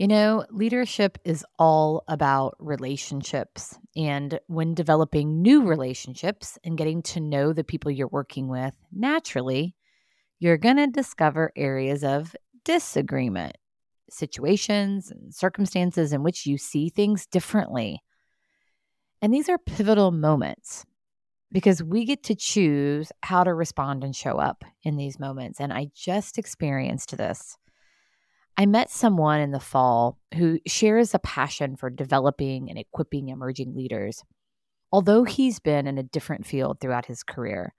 You know, leadership is all about relationships. And when developing new relationships and getting to know the people you're working with, naturally, you're going to discover areas of disagreement, situations and circumstances in which you see things differently. And these are pivotal moments because we get to choose how to respond and show up in these moments. And I just experienced this I met someone in the fall who shares a passion for developing and equipping emerging leaders, although he's been in a different field throughout his career.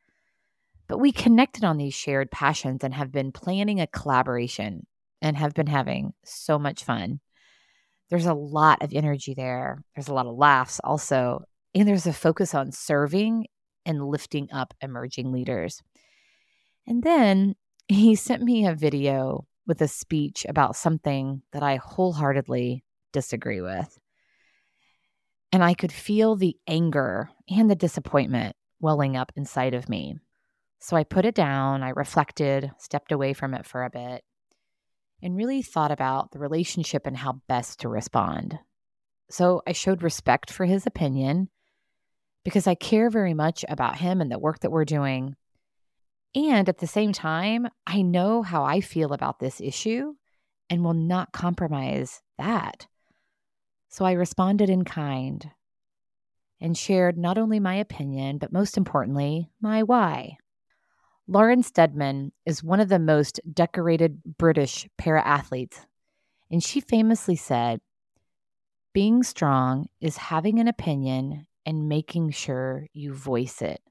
But we connected on these shared passions and have been planning a collaboration and have been having so much fun. There's a lot of energy there. There's a lot of laughs also. And there's a focus on serving and lifting up emerging leaders. And then he sent me a video with a speech about something that I wholeheartedly disagree with. And I could feel the anger and the disappointment welling up inside of me. So I put it down, I reflected, stepped away from it for a bit, and really thought about the relationship and how best to respond. So I showed respect for his opinion because I care very much about him and the work that we're doing. And at the same time, I know how I feel about this issue and will not compromise that. So I responded in kind and shared not only my opinion, but most importantly, my why. Lauren Steadman is one of the most decorated British para athletes, and she famously said, Being strong is having an opinion and making sure you voice it.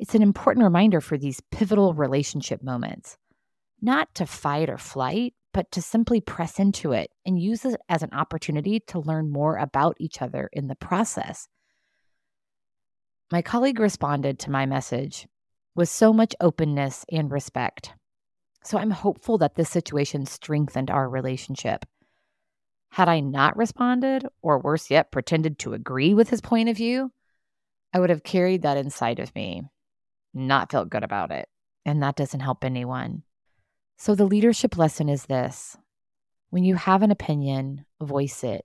It's an important reminder for these pivotal relationship moments, not to fight or flight, but to simply press into it and use it as an opportunity to learn more about each other in the process. My colleague responded to my message with so much openness and respect. So I'm hopeful that this situation strengthened our relationship. Had I not responded, or worse yet, pretended to agree with his point of view, I would have carried that inside of me not felt good about it. And that doesn't help anyone. So the leadership lesson is this when you have an opinion, voice it.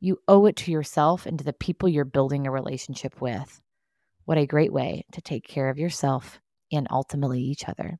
You owe it to yourself and to the people you're building a relationship with. What a great way to take care of yourself and ultimately each other.